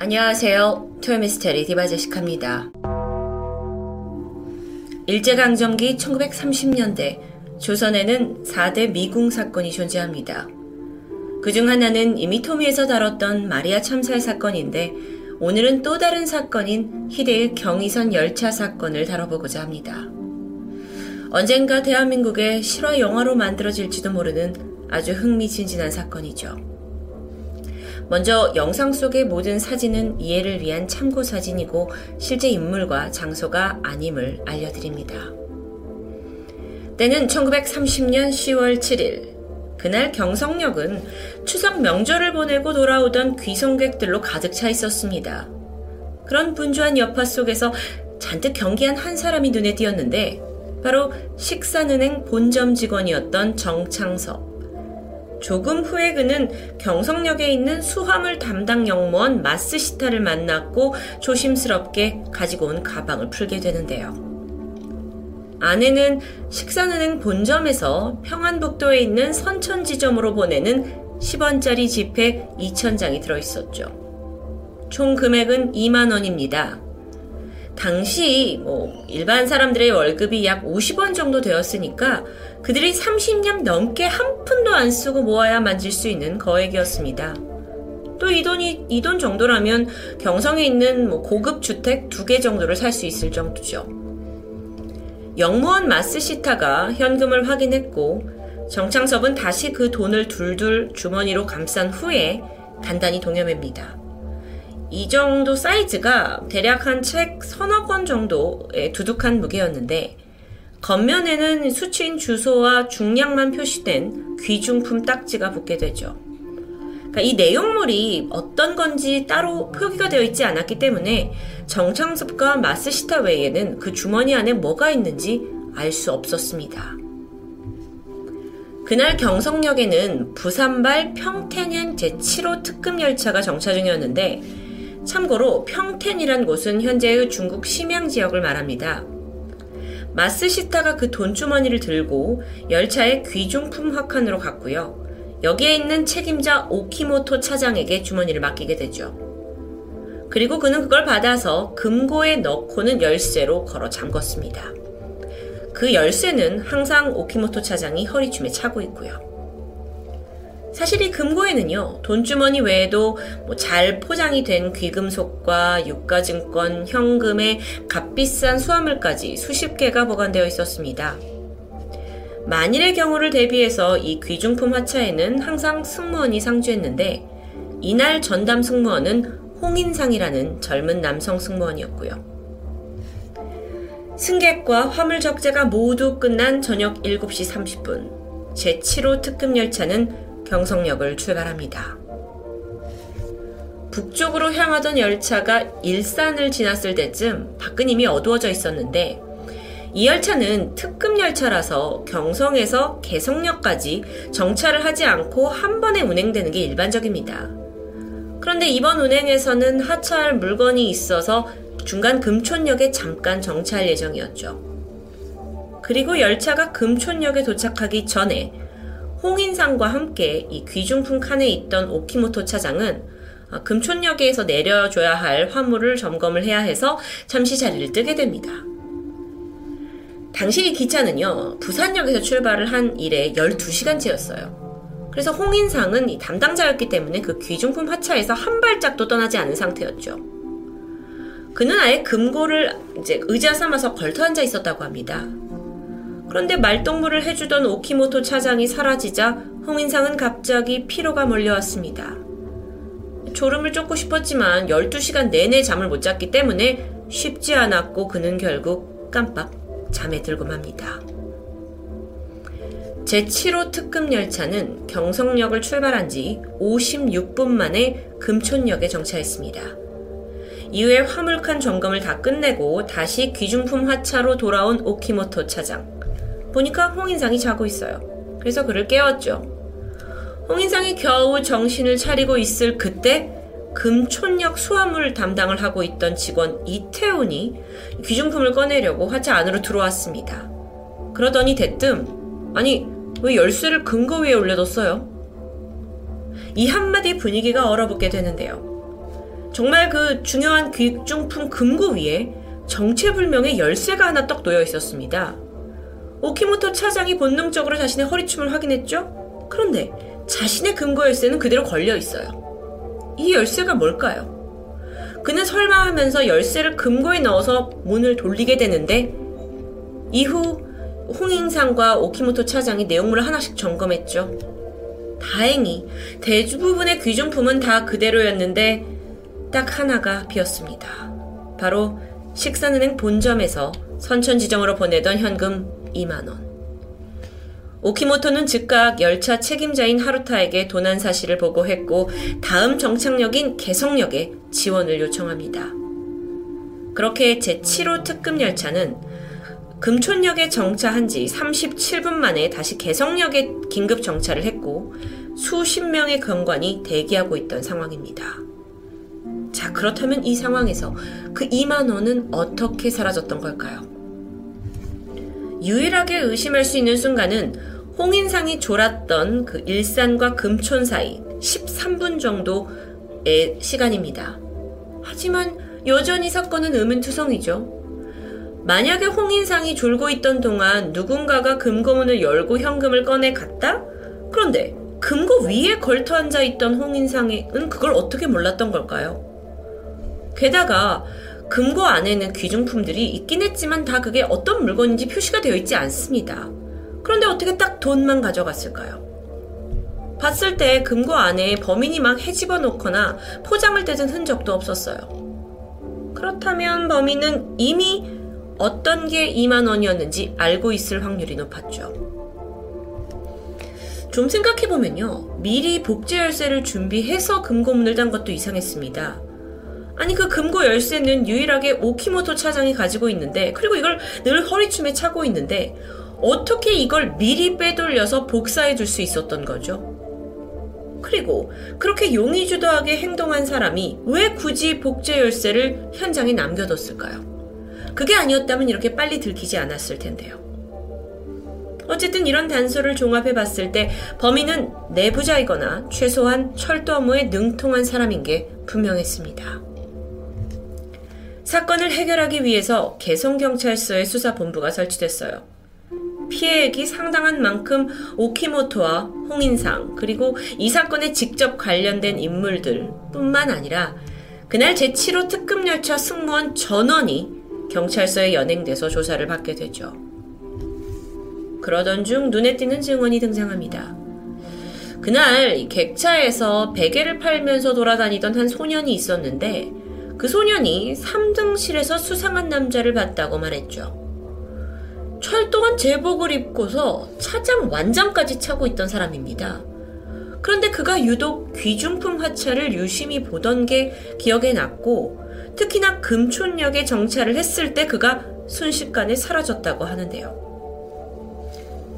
안녕하세요. 토요미스테리 디바제식합니다. 일제강점기 1930년대 조선에는 4대 미궁 사건이 존재합니다. 그 중 하나는 이미 토미에서 다뤘던 마리아 참살 사건인데 오늘은 또 다른 사건인 희대의 경의선 열차 사건을 다뤄보고자 합니다. 언젠가 대한민국의 실화 영화로 만들어질지도 모르는 아주 흥미진진한 사건이죠. 먼저 영상 속의 모든 사진은 이해를 위한 참고 사진이고 실제 인물과 장소가 아님을 알려드립니다. 때는 1930년 10월 7일. 그날 경성역은 추석 명절을 보내고 돌아오던 귀성객들로 가득 차 있었습니다. 그런 분주한 여파 속에서 잔뜩 경기한 한 사람이 눈에 띄었는데 바로 식산은행 본점 직원이었던 정창섭. 조금 후에 그는 경성역에 있는 수화물 담당 영무원 마스시타를 만났고 조심스럽게 가지고 온 가방을 풀게 되는데요. 안에는 식산은행 본점에서 평안북도에 있는 선천지점으로 보내는 10원짜리 지폐 2,000장이 들어있었죠. 총 금액은 2만 원입니다. 당시 뭐 일반 사람들의 월급이 약 50원 정도 되었으니까 그들이 30년 넘게 한 푼도 안 쓰고 모아야 만질 수 있는 거액이었습니다. 또 이 돈이 이 돈 정도라면 경성에 있는 뭐 고급 주택 두 개 정도를 살 수 있을 정도죠. 영무원 마스시타가 현금을 확인했고 정창섭은 다시 그 돈을 둘둘 주머니로 감싼 후에 단단히 동여맵니다. 이 정도 사이즈가 대략 한 책 서너 권 정도의 두둑한 무게였는데 겉면에는 수취인 주소와 중량만 표시된 귀중품 딱지가 붙게 되죠. 그러니까 이 내용물이 어떤 건지 따로 표기가 되어 있지 않았기 때문에 정창섭과 마스시타 외에는 그 주머니 안에 뭐가 있는지 알 수 없었습니다. 그날 경성역에는 부산발 평택행 제7호 특급 열차가 정차 중이었는데 참고로 평텐이란 곳은 현재의 중국 심양 지역을 말합니다. 마스시타가 그 돈주머니를 들고 열차의 귀중품 확한으로 갔고요. 여기에 있는 책임자 오키모토 차장에게 주머니를 맡기게 되죠. 그리고 그는 그걸 받아서 금고에 넣고는 열쇠로 걸어 잠궜습니다. 그 열쇠는 항상 오키모토 차장이 허리춤에 차고 있고요. 사실 이 금고에는요, 돈주머니 외에도 뭐 잘 포장이 된 귀금속과 유가증권, 현금의 값비싼 수화물까지 수십 개가 보관되어 있었습니다. 만일의 경우를 대비해서 이 귀중품 하차에는 항상 승무원이 상주했는데, 이날 전담 승무원은 홍인상이라는 젊은 남성 승무원이었고요. 승객과 화물 적재가 모두 끝난 저녁 7시 30분, 제7호 특급 열차는 경성역을 출발합니다. 북쪽으로 향하던 열차가 일산을 지났을 때쯤 이미 어두워져 있었는데 이 열차는 특급 열차라서 경성에서 개성역까지 정차를 하지 않고 한 번에 운행되는 게 일반적입니다. 그런데 이번 운행에서는 하차할 물건이 있어서 중간 금촌역에 잠깐 정차할 예정이었죠. 그리고 열차가 금촌역에 도착하기 전에 홍인상과 함께 이 귀중품 칸에 있던 오키모토 차장은 아, 금촌역에서 내려줘야 할 화물을 점검을 해야 해서 잠시 자리를 뜨게 됩니다. 당시 이 기차는요, 부산역에서 출발을 한 이래 12시간째였어요. 그래서 홍인상은 이 담당자였기 때문에 그 귀중품 하차에서 한 발짝도 떠나지 않은 상태였죠. 그는 아예 금고를 이제 의자 삼아서 걸터 앉아 있었다고 합니다. 그런데 말동무를 해주던 오키모토 차장이 사라지자 홍인상은 갑자기 피로가 몰려왔습니다. 졸음을 쫓고 싶었지만 12시간 내내 잠을 못 잤기 때문에 쉽지 않았고 그는 결국 깜빡 잠에 들고 맙니다. 제7호 특급 열차는 경성역을 출발한 지 56분 만에 금촌역에 정차했습니다. 이후에 화물칸 점검을 다 끝내고 다시 귀중품 하차로 돌아온 오키모토 차장. 보니까 홍인상이 자고 있어요. 그래서 그를 깨웠죠. 홍인상이 겨우 정신을 차리고 있을 그때 금촌역 수화물 담당을 하고 있던 직원 이태훈이 귀중품을 꺼내려고 화차 안으로 들어왔습니다. 그러더니 대뜸 아니 왜 열쇠를 금고 위에 올려뒀어요? 이 한마디 분위기가 얼어붙게 되는데요. 정말 그 중요한 귀중품 금고 위에 정체불명의 열쇠가 하나 떡 놓여 있었습니다. 오키모토 차장이 본능적으로 자신의 허리춤을 확인했죠? 그런데 자신의 금고 열쇠는 그대로 걸려 있어요. 이 열쇠가 뭘까요? 그는 설마 하면서 열쇠를 금고에 넣어서 문을 돌리게 되는데 이후 홍인상과 오키모토 차장이 내용물을 하나씩 점검했죠. 다행히 대부분의 귀중품은 다 그대로였는데 딱 하나가 비었습니다. 바로 식산은행 본점에서 선천지정으로 보내던 현금 2만원. 오키모토는 즉각 열차 책임자인 하루타에게 도난 사실을 보고했고 다음 정착역인 개성역에 지원을 요청합니다. 그렇게 제7호 특급 열차는 금촌역에 정차한 지 37분 만에 다시 개성역에 긴급 정차를 했고 수십 명의 경관이 대기하고 있던 상황입니다. 자, 그렇다면 이 상황에서 그 2만 원은 어떻게 사라졌던 걸까요? 유일하게 의심할 수 있는 순간은 홍인상이 졸았던 그 일산과 금촌 사이 13분 정도의 시간입니다. 하지만 여전히 사건은 의문투성이죠. 만약에 홍인상이 졸고 있던 동안 누군가가 금고문을 열고 현금을 꺼내 갔다? 그런데 금고 위에 걸터 앉아 있던 홍인상은 그걸 어떻게 몰랐던 걸까요? 게다가 금고 안에는 귀중품들이 있긴 했지만 다 그게 어떤 물건인지 표시가 되어 있지 않습니다. 그런데 어떻게 딱 돈만 가져갔을까요? 봤을 때 금고 안에 범인이 막 해집어 놓거나 포장을 떼든 흔적도 없었어요. 그렇다면 범인은 이미 어떤 게 2만 원이었는지 알고 있을 확률이 높았죠. 좀 생각해보면요. 미리 복제 열쇠를 준비해서 금고문을 단 것도 이상했습니다. 아니 그 금고 열쇠는 유일하게 오키모토 차장이 가지고 있는데 그리고 이걸 늘 허리춤에 차고 있는데 어떻게 이걸 미리 빼돌려서 복사해 줄 수 있었던 거죠? 그리고 그렇게 용의주도하게 행동한 사람이 왜 굳이 복제 열쇠를 현장에 남겨뒀을까요? 그게 아니었다면 이렇게 빨리 들키지 않았을 텐데요. 어쨌든 이런 단서를 종합해 봤을 때 범인은 내부자이거나 최소한 철도 업무에 능통한 사람인 게 분명했습니다. 사건을 해결하기 위해서 개성경찰서의 수사본부가 설치됐어요. 피해액이 상당한 만큼 오키모토와 홍인상 그리고 이 사건에 직접 관련된 인물들 뿐만 아니라 그날 제7호 특급열차 승무원 전원이 경찰서에 연행돼서 조사를 받게 되죠. 그러던 중 눈에 띄는 증언이 등장합니다. 그날 객차에서 베개를 팔면서 돌아다니던 한 소년이 있었는데 그 소년이 3등실에서 수상한 남자를 봤다고 말했죠. 철도한 제복을 입고서 차장 완장까지 차고 있던 사람입니다. 그런데 그가 유독 귀중품 화차를 유심히 보던 게 기억에 났고 특히나 금촌역에 정차를 했을 때 그가 순식간에 사라졌다고 하는데요.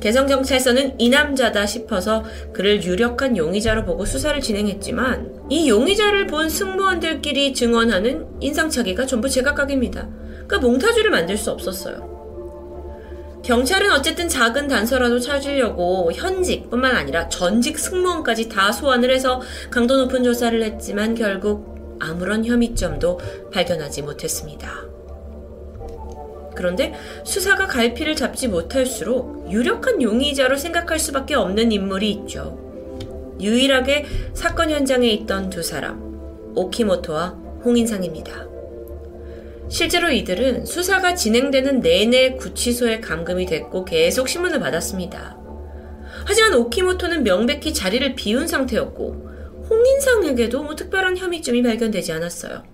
개성경찰서는 이 남자다 싶어서 그를 유력한 용의자로 보고 수사를 진행했지만 이 용의자를 본 승무원들끼리 증언하는 인상착의가 전부 제각각입니다. 그러니까 몽타주를 만들 수 없었어요. 경찰은 어쨌든 작은 단서라도 찾으려고 현직뿐만 아니라 전직 승무원까지 다 소환을 해서 강도 높은 조사를 했지만 결국 아무런 혐의점도 발견하지 못했습니다. 그런데 수사가 갈피를 잡지 못할수록 유력한 용의자로 생각할 수밖에 없는 인물이 있죠. 유일하게 사건 현장에 있던 두 사람, 오키모토와 홍인상입니다. 실제로 이들은 수사가 진행되는 내내 구치소에 감금이 됐고 계속 신문을 받았습니다. 하지만 오키모토는 명백히 자리를 비운 상태였고 홍인상에게도 뭐 특별한 혐의점이 발견되지 않았어요.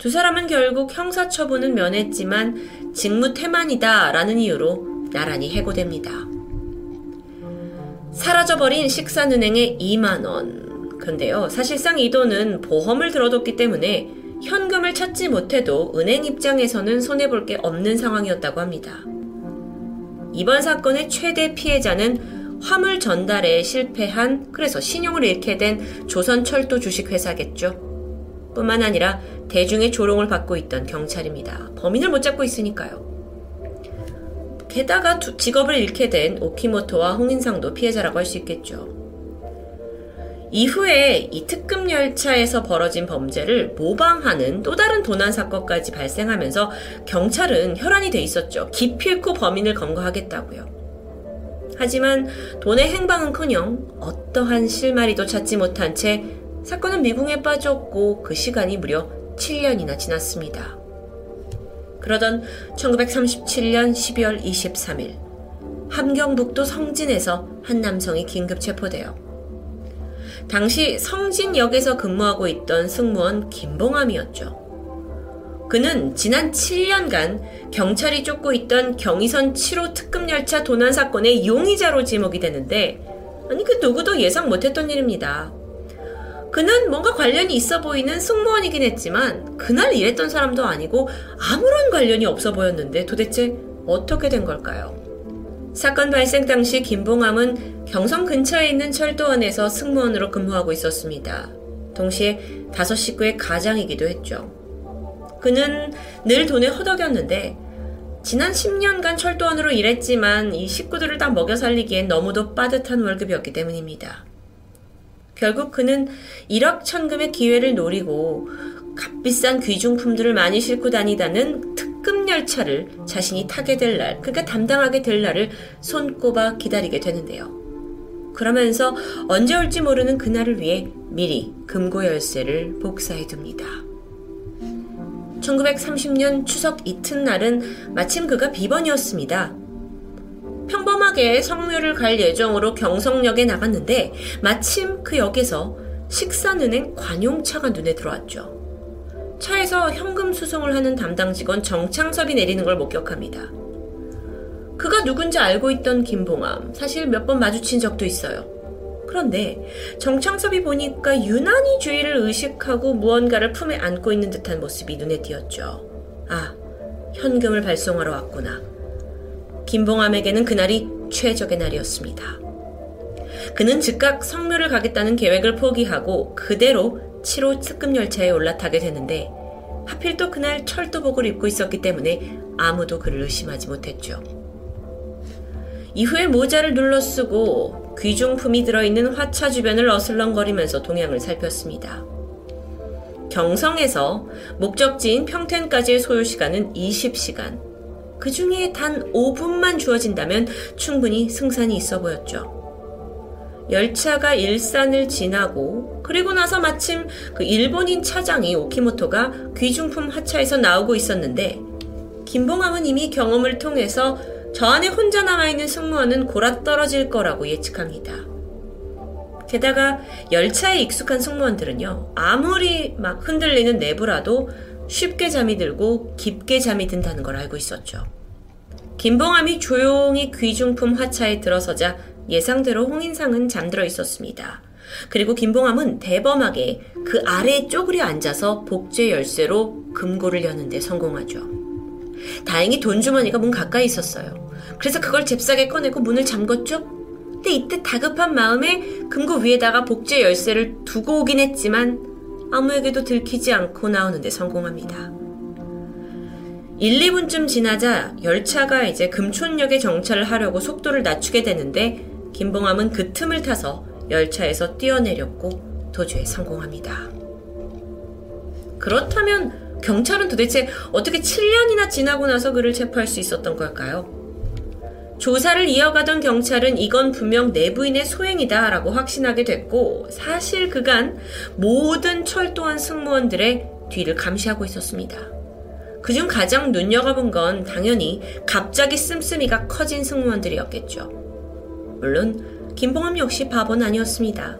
두 사람은 결국 형사처분은 면했지만 직무 태만이다 라는 이유로 나란히 해고됩니다. 사라져버린 식산은행의 2만원. 근데요, 사실상 이 돈은 보험을 들어뒀기 때문에 현금을 찾지 못해도 은행 입장에서는 손해볼 게 없는 상황이었다고 합니다. 이번 사건의 최대 피해자는 화물 전달에 실패한, 그래서 신용을 잃게 된 조선철도 주식회사겠죠. 뿐만 아니라 대중의 조롱을 받고 있던 경찰입니다. 범인을 못 잡고 있으니까요. 게다가 직업을 잃게 된 오키모토와 홍인상도 피해자라고 할 수 있겠죠. 이후에 이 특급 열차에서 벌어진 범죄를 모방하는 또 다른 도난 사건까지 발생하면서 경찰은 혈안이 돼 있었죠. 기필코 범인을 검거하겠다고요. 하지만 돈의 행방은커녕 어떠한 실마리도 찾지 못한 채 사건은 미궁에 빠졌고 그 시간이 무려 7년이나 지났습니다. 그러던 1937년 12월 23일 함경북도 성진에서 한 남성이 긴급 체포되어 당시 성진역에서 근무하고 있던 승무원 김봉암이었죠. 그는 지난 7년간 경찰이 쫓고 있던 경의선 7호 특급열차 도난 사건의 용의자로 지목이 되는데, 아니, 그 누구도 예상 못했던 일입니다. 그는 뭔가 관련이 있어 보이는 승무원이긴 했지만, 그날 일했던 사람도 아니고 아무런 관련이 없어 보였는데 도대체 어떻게 된 걸까요? 사건 발생 당시 김봉암은 경성 근처에 있는 철도원에서 승무원으로 근무하고 있었습니다. 동시에 다섯 식구의 가장이기도 했죠. 그는 늘 돈에 허덕였는데 지난 10년간 철도원으로 일했지만 이 식구들을 다 먹여 살리기엔 너무도 빠듯한 월급이었기 때문입니다. 결국 그는 1억 천금의 기회를 노리고 값비싼 귀중품들을 많이 싣고 다니다는 특급 열차를 자신이 타게 될 날, 그러니까 담당하게 될 날을 손꼽아 기다리게 되는데요. 그러면서 언제 올지 모르는 그날을 위해 미리 금고 열쇠를 복사해 둡니다. 1930년 추석 이튿날은 마침 그가 비번이었습니다. 평범하게 성묘를 갈 예정으로 경성역에 나갔는데 마침 그 역에서 식산은행 관용차가 눈에 들어왔죠. 차에서 현금 수송을 하는 담당 직원 정창섭이 내리는 걸 목격합니다. 그가 누군지 알고 있던 김봉암, 사실 몇 번 마주친 적도 있어요. 그런데 정창섭이 보니까 유난히 주의를 의식하고 무언가를 품에 안고 있는 듯한 모습이 눈에 띄었죠. 아, 현금을 발송하러 왔구나. 김봉암에게는 그날이 최적의 날이었습니다. 그는 즉각 성묘를 가겠다는 계획을 포기하고 그대로 7호 특급 열차에 올라타게 되는데 하필 또 그날 철도복을 입고 있었기 때문에 아무도 그를 의심하지 못했죠. 이후에 모자를 눌러 쓰고 귀중품이 들어있는 화차 주변을 어슬렁거리면서 동향을 살폈습니다. 경성에서 목적지인 평텐까지의 소요 시간은 20시간. 그 중에 단 5분만 주어진다면 충분히 승산이 있어 보였죠. 열차가 일산을 지나고 그리고 나서 마침 그 일본인 차장이 오키모토가 귀중품 하차에서 나오고 있었는데 김봉함은 이미 경험을 통해서 저 안에 혼자 남아있는 승무원은 골아 떨어질 거라고 예측합니다. 게다가 열차에 익숙한 승무원들은요, 아무리 막 흔들리는 내부라도 쉽게 잠이 들고 깊게 잠이 든다는 걸 알고 있었죠. 김봉함이 조용히 귀중품 화차에 들어서자 예상대로 홍인상은 잠들어 있었습니다. 그리고 김봉함은 대범하게 그 아래에 쪼그려 앉아서 복제 열쇠로 금고를 여는데 성공하죠. 다행히 돈 주머니가 문 가까이 있었어요. 그래서 그걸 잽싸게 꺼내고 문을 잠궜죠. 근데 이때 다급한 마음에 금고 위에다가 복제 열쇠를 두고 오긴 했지만 아무에게도 들키지 않고 나오는데 성공합니다. 1, 2분쯤 지나자 열차가 이제 금촌역에 정차를 하려고 속도를 낮추게 되는데 김봉함은 그 틈을 타서 열차에서 뛰어내렸고 도주에 성공합니다. 그렇다면 경찰은 도대체 어떻게 7년이나 지나고 나서 그를 체포할 수 있었던 걸까요? 조사를 이어가던 경찰은 이건 분명 내부인의 소행이다 라고 확신하게 됐고 사실 그간 모든 철도원 승무원들의 뒤를 감시하고 있었습니다. 그중 가장 눈여겨본 건 당연히 갑자기 씀씀이가 커진 승무원들이었겠죠. 물론 김봉함 역시 바보는 아니었습니다.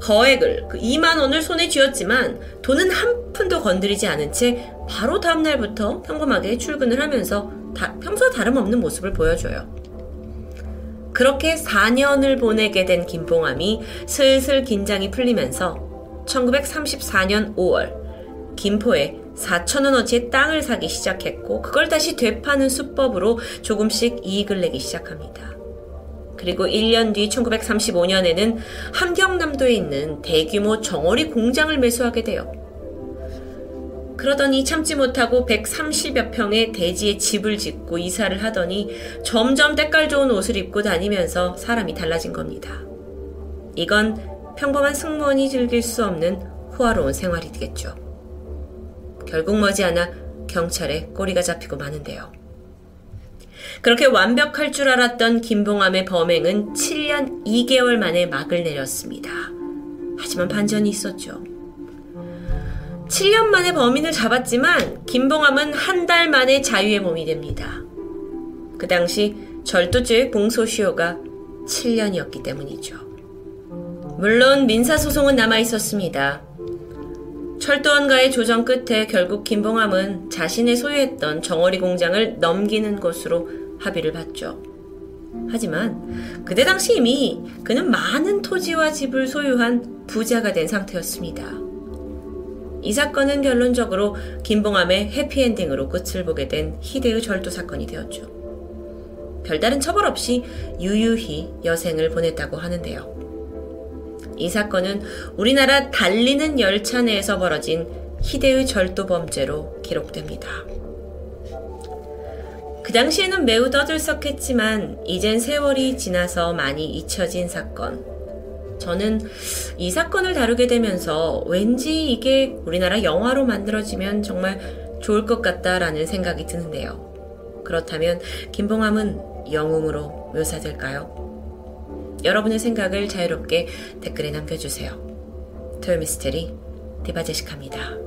거액을 그 2만 원을 손에 쥐었지만 돈은 한 푼도 건드리지 않은 채 바로 다음 날부터 평범하게 출근을 하면서 다, 평소 다름없는 모습을 보여줘요. 그렇게 4년을 보내게 된 김봉암이 슬슬 긴장이 풀리면서 1934년 5월 김포에 4천원어치의 땅을 사기 시작했고 그걸 다시 되파는 수법으로 조금씩 이익을 내기 시작합니다. 그리고 1년 뒤 1935년에는 함경남도에 있는 대규모 정어리 공장을 매수하게 돼요. 그러더니 참지 못하고 130여 평의 대지에 집을 짓고 이사를 하더니 점점 때깔 좋은 옷을 입고 다니면서 사람이 달라진 겁니다. 이건 평범한 승무원이 즐길 수 없는 호화로운 생활이 되겠죠. 결국 머지않아 경찰에 꼬리가 잡히고 마는데요. 그렇게 완벽할 줄 알았던 김봉암의 범행은 7년 2개월 만에 막을 내렸습니다. 하지만 반전이 있었죠. 7년 만에 범인을 잡았지만 김봉암은 한 달 만에 자유의 몸이 됩니다. 그 당시 절도죄의 공소시효가 7년이었기 때문이죠. 물론 민사소송은 남아 있었습니다. 철도원과의 조정 끝에 결국 김봉암은 자신의 소유했던 정어리 공장을 넘기는 것으로 합의를 봤죠. 하지만 그때 당시 이미 그는 많은 토지와 집을 소유한 부자가 된 상태였습니다. 이 사건은 결론적으로 김봉암의 해피엔딩으로 끝을 보게 된 희대의 절도 사건이 되었죠. 별다른 처벌 없이 유유히 여생을 보냈다고 하는데요. 이 사건은 우리나라 달리는 열차 내에서 벌어진 희대의 절도 범죄로 기록됩니다. 그 당시에는 매우 떠들썩했지만 이젠 세월이 지나서 많이 잊혀진 사건. 저는 이 사건을 다루게 되면서 왠지 이게 우리나라 영화로 만들어지면 정말 좋을 것 같다라는 생각이 드는데요. 그렇다면 김봉함은 영웅으로 묘사될까요? 여러분의 생각을 자유롭게 댓글에 남겨주세요. 토요미스테리 디바제식합니다.